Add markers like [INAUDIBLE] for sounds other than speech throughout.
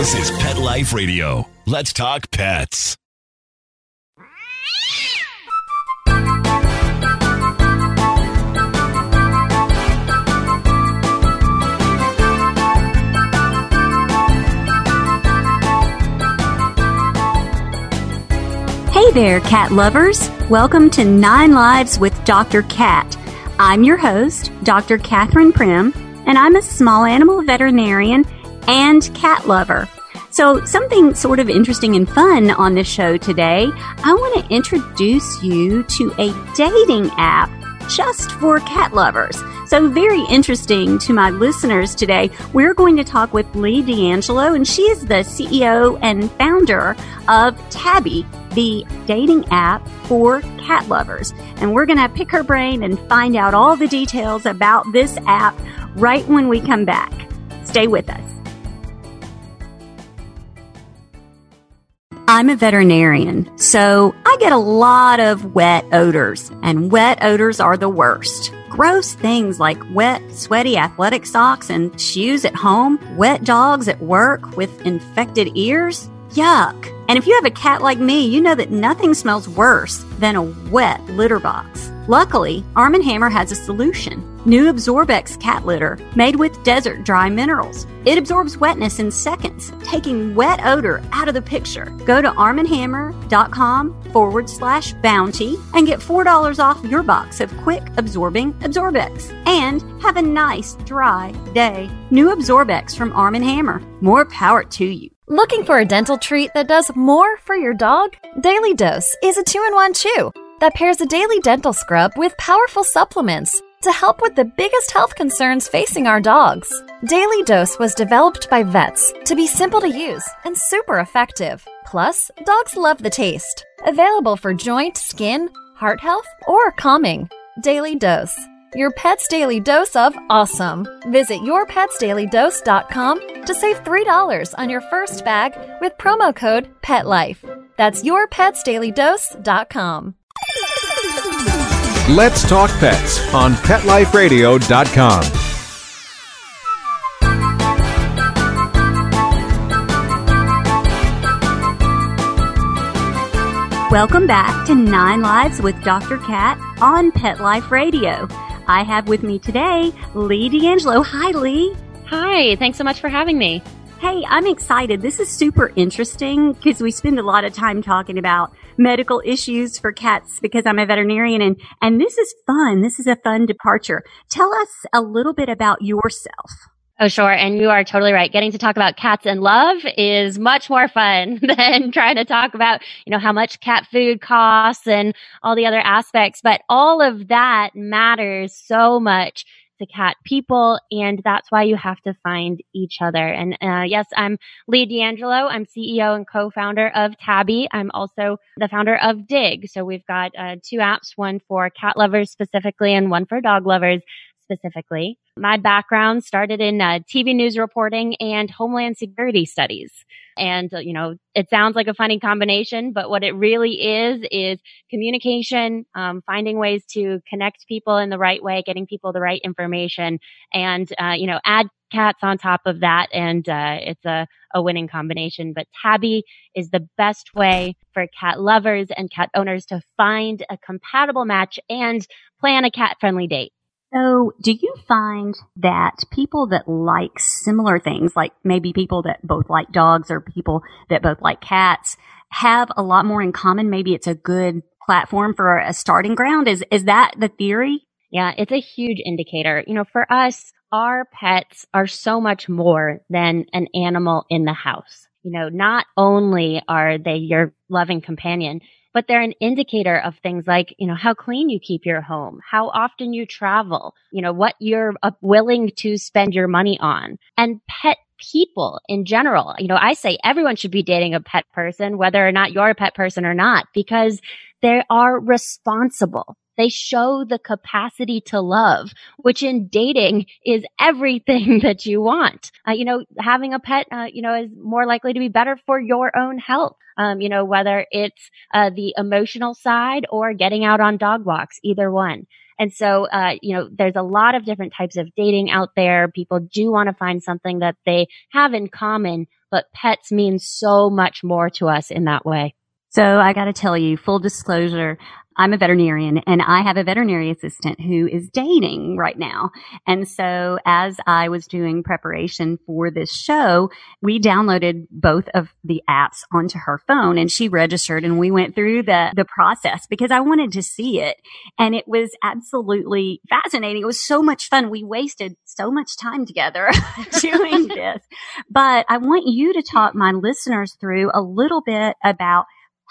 This is Pet Life Radio. Let's talk pets. Hey there, cat lovers. Welcome to Nine Lives with Dr. Cat. I'm your host, Dr. Kathryn Primm, and I'm a small animal veterinarian and cat lover. So, something sort of interesting and fun on this show today. I want to introduce you to a dating app just for cat lovers. So, very interesting to my listeners today. We're going to talk with Lee D'Angelo, and she is the CEO and founder of Tabby, the dating app for cat lovers. And we're going to pick her brain and find out all the details about this app right when we come back. Stay with us. I'm a veterinarian, so I get a lot of wet odors, and wet odors are the worst. Gross things like wet, sweaty athletic socks and shoes at home, wet dogs at work with infected ears. Yuck. And if you have a cat like me, you know that nothing smells worse than a wet litter box. Luckily, Arm & Hammer has a solution. New AbsorbX cat litter made with desert dry minerals. It absorbs wetness in seconds, taking wet odor out of the picture. Go to armandhammer.com forward slash bounty and get $4 off your box of quick absorbing AbsorbX. And have a nice dry day. New AbsorbX from Arm & Hammer. More power to you. Looking for a dental treat that does more for your dog? Daily Dose is a two in one chew that pairs a daily dental scrub with powerful supplements to help with the biggest health concerns facing our dogs. Daily Dose was developed by vets to be simple to use and super effective. Plus, dogs love the taste. Available for joint, skin, heart health, or calming. Daily Dose. Your pet's daily dose of awesome. Visit yourpetsdailydose.com to save $3 on your first bag with promo code PETLIFE. That's yourpetsdailydose.com. Let's Talk Pets on PetLifeRadio.com. Welcome back to Nine Lives with Dr. Cat on Pet Life Radio. I have with me today Lee D'Angelo. Hi, Lee. Hi, thanks so much for having me. Hey, I'm excited. This is super interesting because we spend a lot of time talking about medical issues for cats because I'm a veterinarian and, and this is fun. This is a fun departure. Tell us a little bit about yourself. Oh, sure. And you are totally right. Getting to talk about cats and love is much more fun [LAUGHS] than trying to talk about, you know, how much cat food costs and all the other aspects. But all of that matters so much to cat people. And that's why you have to find each other. And, uh, yes, I'm Lee D'Angelo. I'm CEO and co-founder of Tabby. I'm also the founder of Dig. So we've got, uh, two apps, one for cat lovers specifically and one for dog lovers specifically. My background started in uh, TV news reporting and homeland security studies. And, uh, you know, it sounds like a funny combination, but what it really is, is communication, um, finding ways to connect people in the right way, getting people the right information and, uh, you know, add cats on top of that. And, uh, it's a, a winning combination. But Tabby is the best way for cat lovers and cat owners to find a compatible match and plan a cat friendly date. So, do you find that people that like similar things, like maybe people that both like dogs or people that both like cats, have a lot more in common? Maybe it's a good platform for a starting ground. Is is that the theory? Yeah, it's a huge indicator. You know, for us, our pets are so much more than an animal in the house. You know, not only are they your loving companion, but they're an indicator of things like, you know, how clean you keep your home, how often you travel, you know, what you're uh, willing to spend your money on. And pet people in general. You know, I say everyone should be dating a pet person, whether or not you're a pet person or not, because they are responsible. They show the capacity to love, which in dating is everything [LAUGHS] that you want. Uh, you know, having a pet, uh, you know, is more likely to be better for your own health. Um, you know, whether it's uh, the emotional side or getting out on dog walks, either one. And so, uh, you know, there's a lot of different types of dating out there. People do want to find something that they have in common, but pets mean so much more to us in that way. So I got to tell you, full disclosure, I'm a veterinarian and I have a veterinary assistant who is dating right now. And so as I was doing preparation for this show, we downloaded both of the apps onto her phone and she registered and we went through the, the process because I wanted to see it. And it was absolutely fascinating. It was so much fun. We wasted so much time together [LAUGHS] doing [LAUGHS] this, but I want you to talk my listeners through a little bit about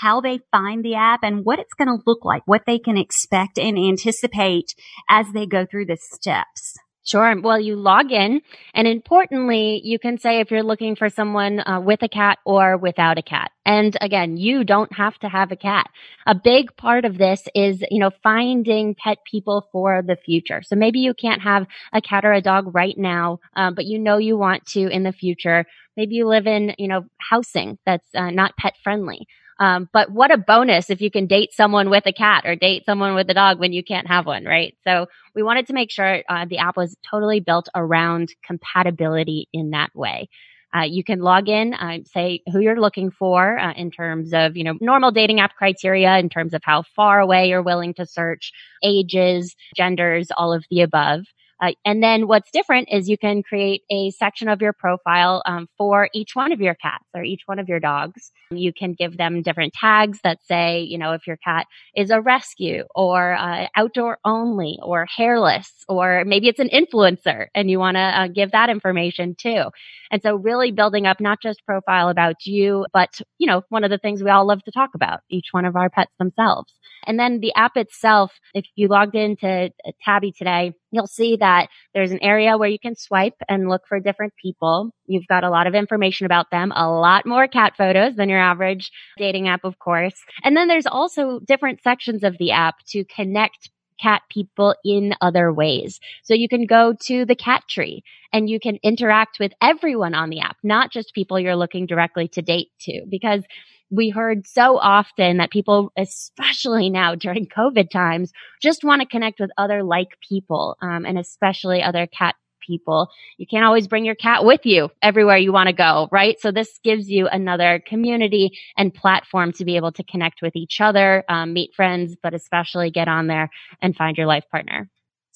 how they find the app and what it's going to look like, what they can expect and anticipate as they go through the steps. Sure. Well, you log in and importantly, you can say if you're looking for someone uh, with a cat or without a cat. And again, you don't have to have a cat. A big part of this is, you know, finding pet people for the future. So maybe you can't have a cat or a dog right now, um, but you know you want to in the future. Maybe you live in, you know, housing that's uh, not pet friendly. Um, but what a bonus if you can date someone with a cat or date someone with a dog when you can't have one, right? So we wanted to make sure uh, the app was totally built around compatibility in that way. Uh, you can log in, uh, say who you're looking for uh, in terms of, you know, normal dating app criteria, in terms of how far away you're willing to search, ages, genders, all of the above. Uh, and then what's different is you can create a section of your profile um, for each one of your cats or each one of your dogs. You can give them different tags that say, you know, if your cat is a rescue or uh, outdoor only or hairless, or maybe it's an influencer and you want to uh, give that information too. And so really building up not just profile about you, but, you know, one of the things we all love to talk about, each one of our pets themselves. And then the app itself, if you logged into Tabby today, you'll see that there's an area where you can swipe and look for different people. You've got a lot of information about them, a lot more cat photos than your average dating app, of course. And then there's also different sections of the app to connect cat people in other ways. So you can go to the cat tree and you can interact with everyone on the app, not just people you're looking directly to date to, because we heard so often that people, especially now during [LAUGHS] COVID times, just want to connect with other like people, um, and especially other cat people. You can't always bring your cat with you everywhere you want to go, right? So this gives you another community and platform to be able to connect with each other, um, meet friends, but especially get on there and find your life partner.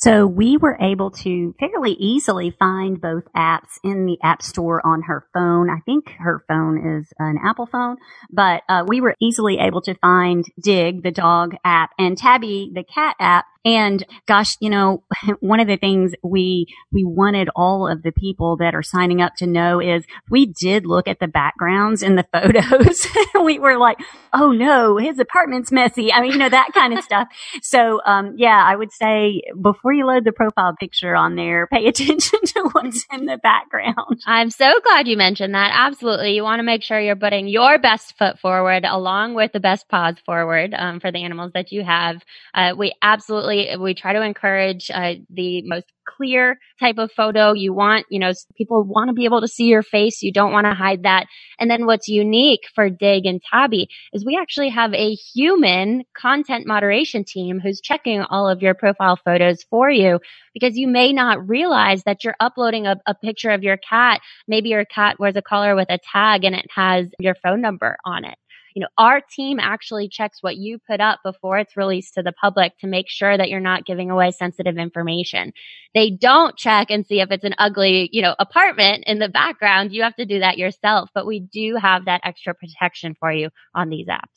So we were able to fairly easily find both apps in the app store on her phone. I think her phone is an Apple phone, but uh, we were easily able to find Dig, the dog app, and Tabby, the cat app, and gosh, you know, [LAUGHS] one of the things we, we wanted all of the people that are signing up to know is we did look at the backgrounds in the [LAUGHS] photos. [LAUGHS] we were like, oh no, his apartment's messy. I mean, you know, that kind of stuff. So, um, yeah, I would say before you load the profile picture on there, pay attention to what's in the background. I'm so glad you mentioned that. Absolutely. You want to make sure you're putting your best foot forward along with the best paws forward, um, for the animals that you have. Uh, we absolutely we try to encourage uh, the most clear type of photo. You want, you know, people want to be able to see your face. You don't want to hide that. And then what's unique for Dig and Tabby is we actually have a human content moderation team who's checking all of your profile photos for you because you may not realize that you're uploading a, a picture of your cat. Maybe your cat wears a collar with a tag and it has your phone number on it you know, our team actually checks what you put up before it's released to the public to make sure that you're not giving away sensitive information. They don't check and see if it's an ugly, you know, apartment in the background. You have to do that yourself, but we do have that extra protection for you on these apps.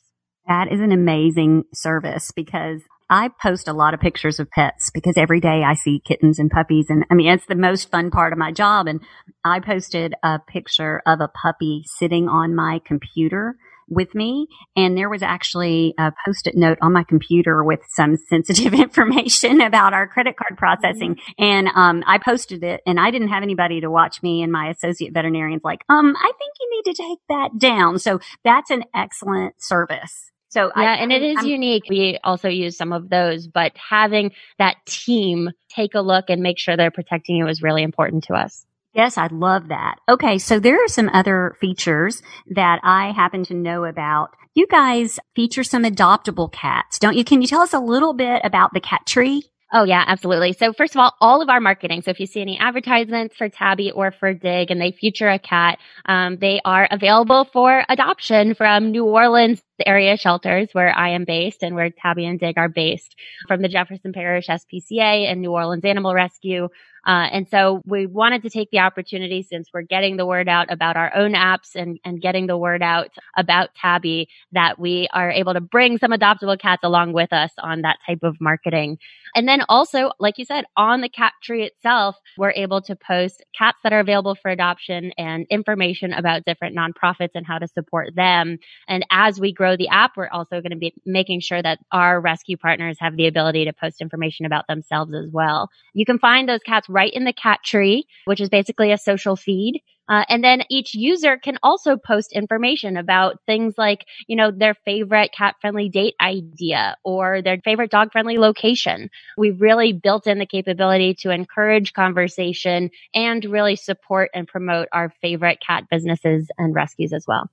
That is an amazing service because I post a lot of pictures of pets because every day I see kittens and puppies. And I mean, it's the most fun part of my job. And I posted a picture of a puppy sitting on my computer with me. And there was actually a post-it note on my computer with some sensitive [LAUGHS] information about our credit card processing. Mm-hmm. And, um, I posted it and I didn't have anybody to watch me and my associate veterinarian's like, um, I think you need to take that down. So that's an excellent service. So yeah, I, and it is I'm, unique. We also use some of those, but having that team take a look and make sure they're protecting you is really important to us. Yes, I love that. Okay, so there are some other features that I happen to know about. You guys feature some adoptable cats, don't you? Can you tell us a little bit about the cat tree? Oh yeah, absolutely. So first of all, all of our marketing. So if you see any advertisements for Tabby or for Dig and they feature a cat, um, they are available for adoption from New Orleans area shelters where I am based and where Tabby and Dig are based from the Jefferson Parish SPCA and New Orleans Animal Rescue. Uh, and so we wanted to take the opportunity since we're getting the word out about our own apps and, and getting the word out about Tabby that we are able to bring some adoptable cats along with us on that type of marketing. And then also, like you said, on the cat tree itself, we're able to post cats that are available for adoption and information about different nonprofits and how to support them. And as we grow the app, we're also going to be making sure that our rescue partners have the ability to post information about themselves as well. You can find those cats right in the cat tree, which is basically a social feed. Uh, and then each user can also post information about things like, you know, their favorite cat friendly date idea or their favorite dog friendly location. We've really built in the capability to encourage conversation and really support and promote our favorite cat businesses and rescues as well.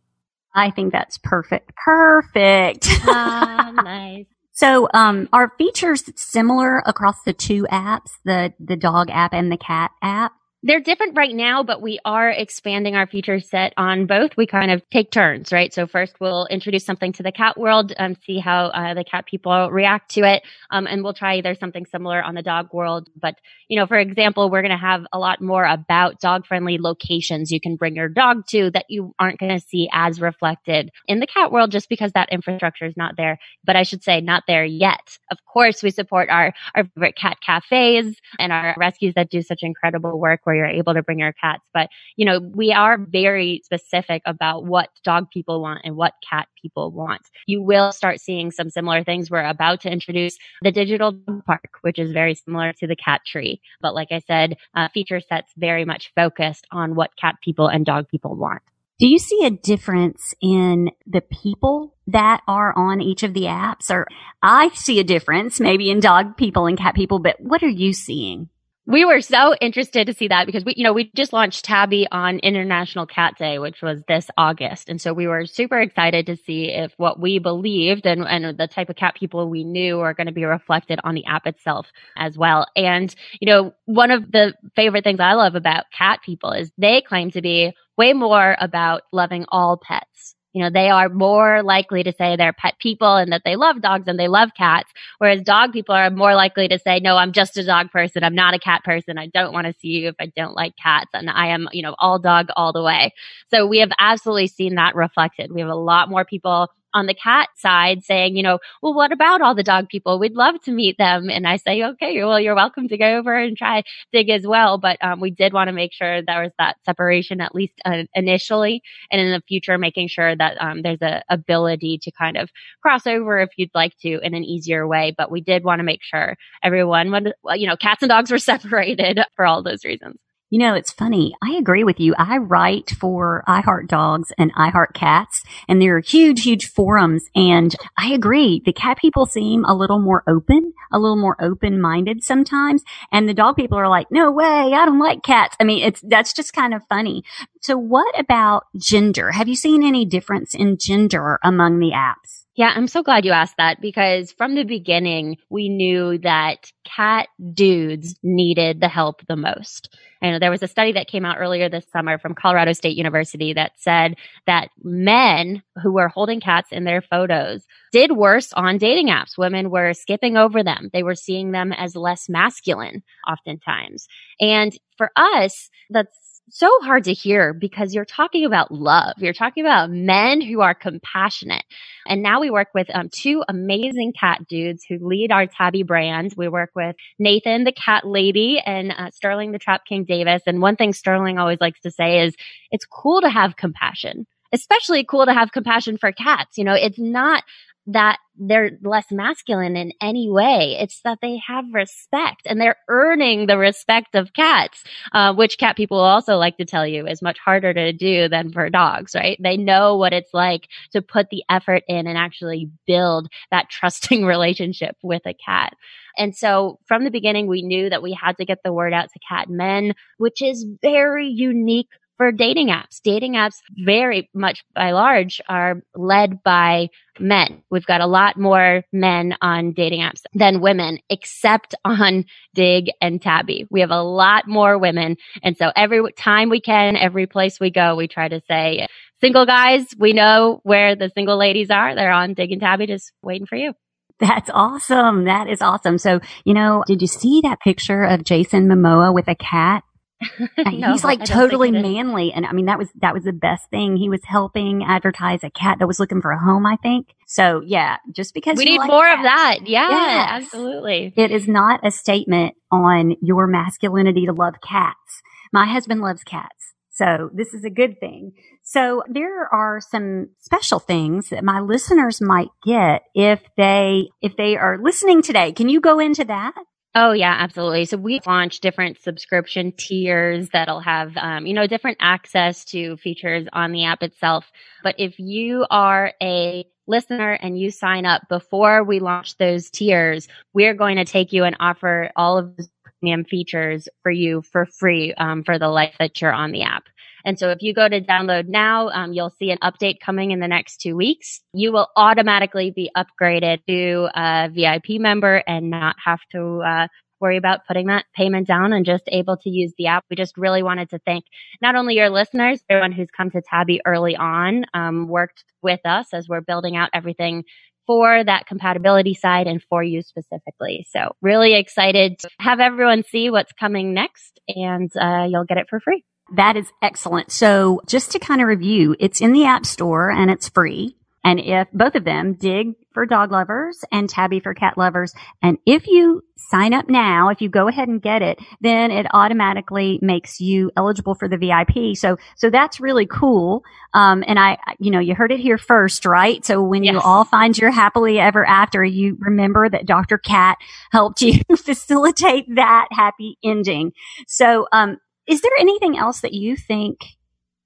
I think that's perfect. Perfect. Ah, [LAUGHS] nice. So, um, are features similar across the two apps, the, the dog app and the cat app? They're different right now, but we are expanding our feature set on both. We kind of take turns, right? So first we'll introduce something to the cat world and see how uh, the cat people react to it. Um, and we'll try either something similar on the dog world. But, you know, for example, we're going to have a lot more about dog friendly locations you can bring your dog to that you aren't going to see as reflected in the cat world just because that infrastructure is not there. But I should say not there yet. Of course, we support our, our favorite cat cafes and our rescues that do such incredible work where you're able to bring your cats. But, you know, we are very specific about what dog people want and what cat people want. You will start seeing some similar things. We're about to introduce the digital park, which is very similar to the cat tree. But like I said, uh, feature sets very much focused on what cat people and dog people want. Do you see a difference in the people that are on each of the apps? Or I see a difference maybe in dog people and cat people, but what are you seeing? We were so interested to see that because we, you know, we just launched Tabby on International Cat Day, which was this August. And so we were super excited to see if what we believed and, and the type of cat people we knew are going to be reflected on the app itself as well. And, you know, one of the favorite things I love about cat people is they claim to be way more about loving all pets you know, they are more likely to say they're pet people and that they love dogs and they love cats. Whereas dog people are more likely to say, no, I'm just a dog person. I'm not a cat person. I don't want to see you if I don't like cats. And I am, you know, all dog all the way. So we have absolutely seen that reflected. We have a lot more people on the cat side saying, you know, well, what about all the dog people? We'd love to meet them. And I say, okay, well, you're welcome to go over and try dig as well. But um, we did want to make sure there was that separation, at least uh, initially, and in the future, making sure that um, there's a ability to kind of cross over if you'd like to in an easier way. But we did want to make sure everyone, well, you know, cats and dogs were [LAUGHS] separated for all those reasons. You know, it's funny. I agree with you. I write for I Heart Dogs and I Heart Cats, and there are huge, huge forums. And I agree. The cat people seem a little more open, a little more open minded sometimes. And the dog people are like, no way. I don't like cats. I mean, it's, that's just kind of funny. So what about gender? Have you seen any difference in gender among the apps? Yeah, I'm so glad you asked that because from the beginning, we knew that cat dudes needed the help the most. And there was a study that came out earlier this summer from Colorado State University that said that men who were holding cats in their photos did worse on dating apps. Women were skipping over them. They were seeing them as less masculine oftentimes. And for us, that's so hard to hear because you're talking about love. You're talking about men who are compassionate. And now we work with um, two amazing cat dudes who lead our Tabby brand. We work with Nathan, the cat lady, and uh, Sterling, the Trap King Davis. And one thing Sterling always likes to say is it's cool to have compassion especially cool to have compassion for cats. You know, it's not that they're less masculine in any way. It's that they have respect and they're earning the respect of cats, uh, which cat people also like to tell you is much harder to do than for dogs, right? They know what it's like to put the effort in and actually build that [LAUGHS] trusting relationship with a cat. And so from the beginning, we knew that we had to get the word out to cat men, which is very unique for dating apps. Dating apps very much by large are led by men. We've got a lot more men on dating apps than women, except [LAUGHS] on Dig and Tabby. We have a lot more women. And so every time we can, every place we go, we try to say, single guys, we know where the single ladies are. They're on Dig and Tabby, just waiting for you. That's awesome. That is awesome. So, you know, did you see that picture of Jason Momoa with a cat? [LAUGHS] Uh, no, he's like totally manly. And I mean, that was, that was the best thing. He was helping advertise a cat that was looking for a home, I think. So yeah, just because we need like more cats, of that. Yeah, Yes. absolutely. It is not a statement on your masculinity to love cats. My husband loves cats. So this is a good thing. So there are some special things that my listeners might get if they, if they are listening today. Can you go into that? Oh yeah, absolutely. So we launched different subscription tiers that'll have, um, you know, different access to features on the app itself. But if you are a listener and you sign up before we launch those tiers, we're going to take you and offer all of those premium features for you for free um, for the life that you're on the app. And so if you go to download now, um, you'll see an update coming in the next two weeks. You will automatically be upgraded to a VIP member and not have to uh, worry about putting that payment down and just able to use the app. We just really wanted to thank not only your listeners, everyone who's come to Tabby early on, um, worked with us as we're building out everything for that compatibility side and for you specifically. So really excited to have everyone see what's coming next and uh, you'll get it for free. That is excellent. So just to kind of review, it's in the app store and it's free. And if both of them dig for dog lovers and tabby for cat lovers. And if you sign up now, if you go ahead and get it, then it automatically makes you eligible for the VIP. So, so that's really cool. Um, and I, you know, you heard it here first, right? So when you all find your happily ever after, you remember that Dr. Cat helped you [LAUGHS] facilitate that happy ending. So, um, is there anything else that you think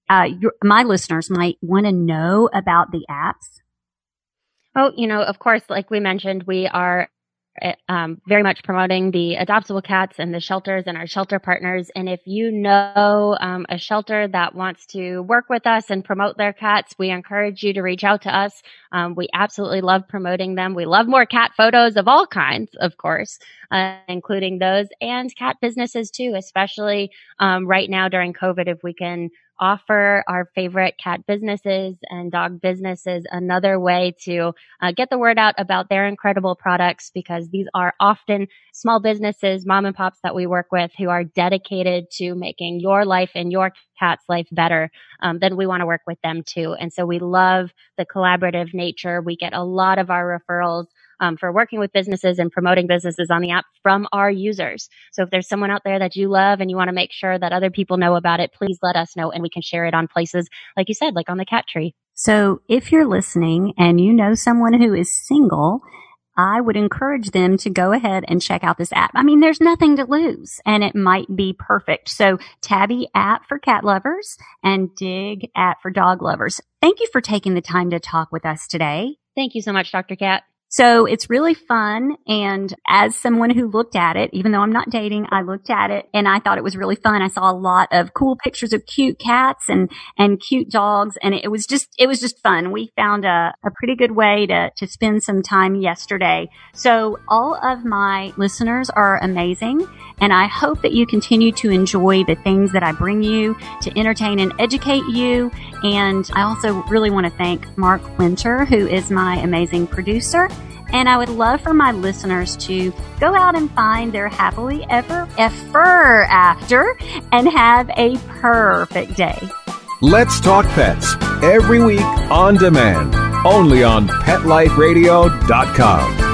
uh, your, my listeners might want to know about the apps? Oh, you know, of course, like we mentioned, we are um, very much promoting the adoptable cats and the shelters and our shelter partners. And if you know um, a shelter that wants to work with us and promote their cats, we encourage you to reach out to us. Um, we absolutely love promoting them. We love more cat photos of all kinds, of course, uh, including those and cat businesses too, especially um, right now during COVID. If we can offer our favorite cat businesses and dog businesses another way to uh, get the word out about their incredible products because these are often small businesses, mom and pops that we work with who are dedicated to making your life and your cat's life better. Um, then we want to work with them too. And so we love the collaborative nature. We get a lot of our referrals um, for working with businesses and promoting businesses on the app from our users. So if there's someone out there that you love and you want to make sure that other people know about it, please let us know and we can share it on places like you said, like on the cat tree. So if you're listening and you know someone who is single, I would encourage them to go ahead and check out this app. I mean, there's nothing to lose and it might be perfect. So Tabby app for cat lovers and Dig app for dog lovers. Thank you for taking the time to talk with us today. Thank you so much, Dr. Cat. So it's really fun. And as someone who looked at it, even though I'm not dating, I looked at it and I thought it was really fun. I saw a lot of cool pictures of cute cats and, and cute dogs. And it was just, it was just fun. We found a, a pretty good way to, to spend some time yesterday. So all of my listeners are amazing. And I hope that you continue to enjoy the things that I bring you to entertain and educate you. And I also really want to thank Mark Winter, who is my amazing producer. And I would love for my listeners to go out and find their happily ever after and have a perfect day. Let's Talk Pets every week on demand, only on PetLifeRadio.com.